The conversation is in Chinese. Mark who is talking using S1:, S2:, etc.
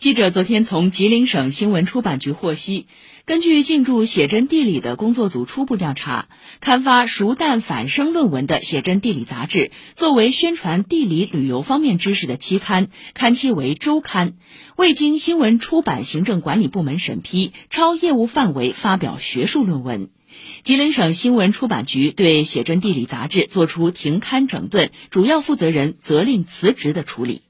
S1: 记者昨天从吉林省新闻出版局获悉，根据进驻写真地理的工作组初步调查，刊发熟蛋反生论文的写真地理杂志，作为宣传地理旅游方面知识的期刊，刊期为周刊，未经新闻出版行政管理部门审批，超业务范围发表学术论文。吉林省新闻出版局对写真地理杂志作出停刊整顿，主要负责人责令辞职的处理。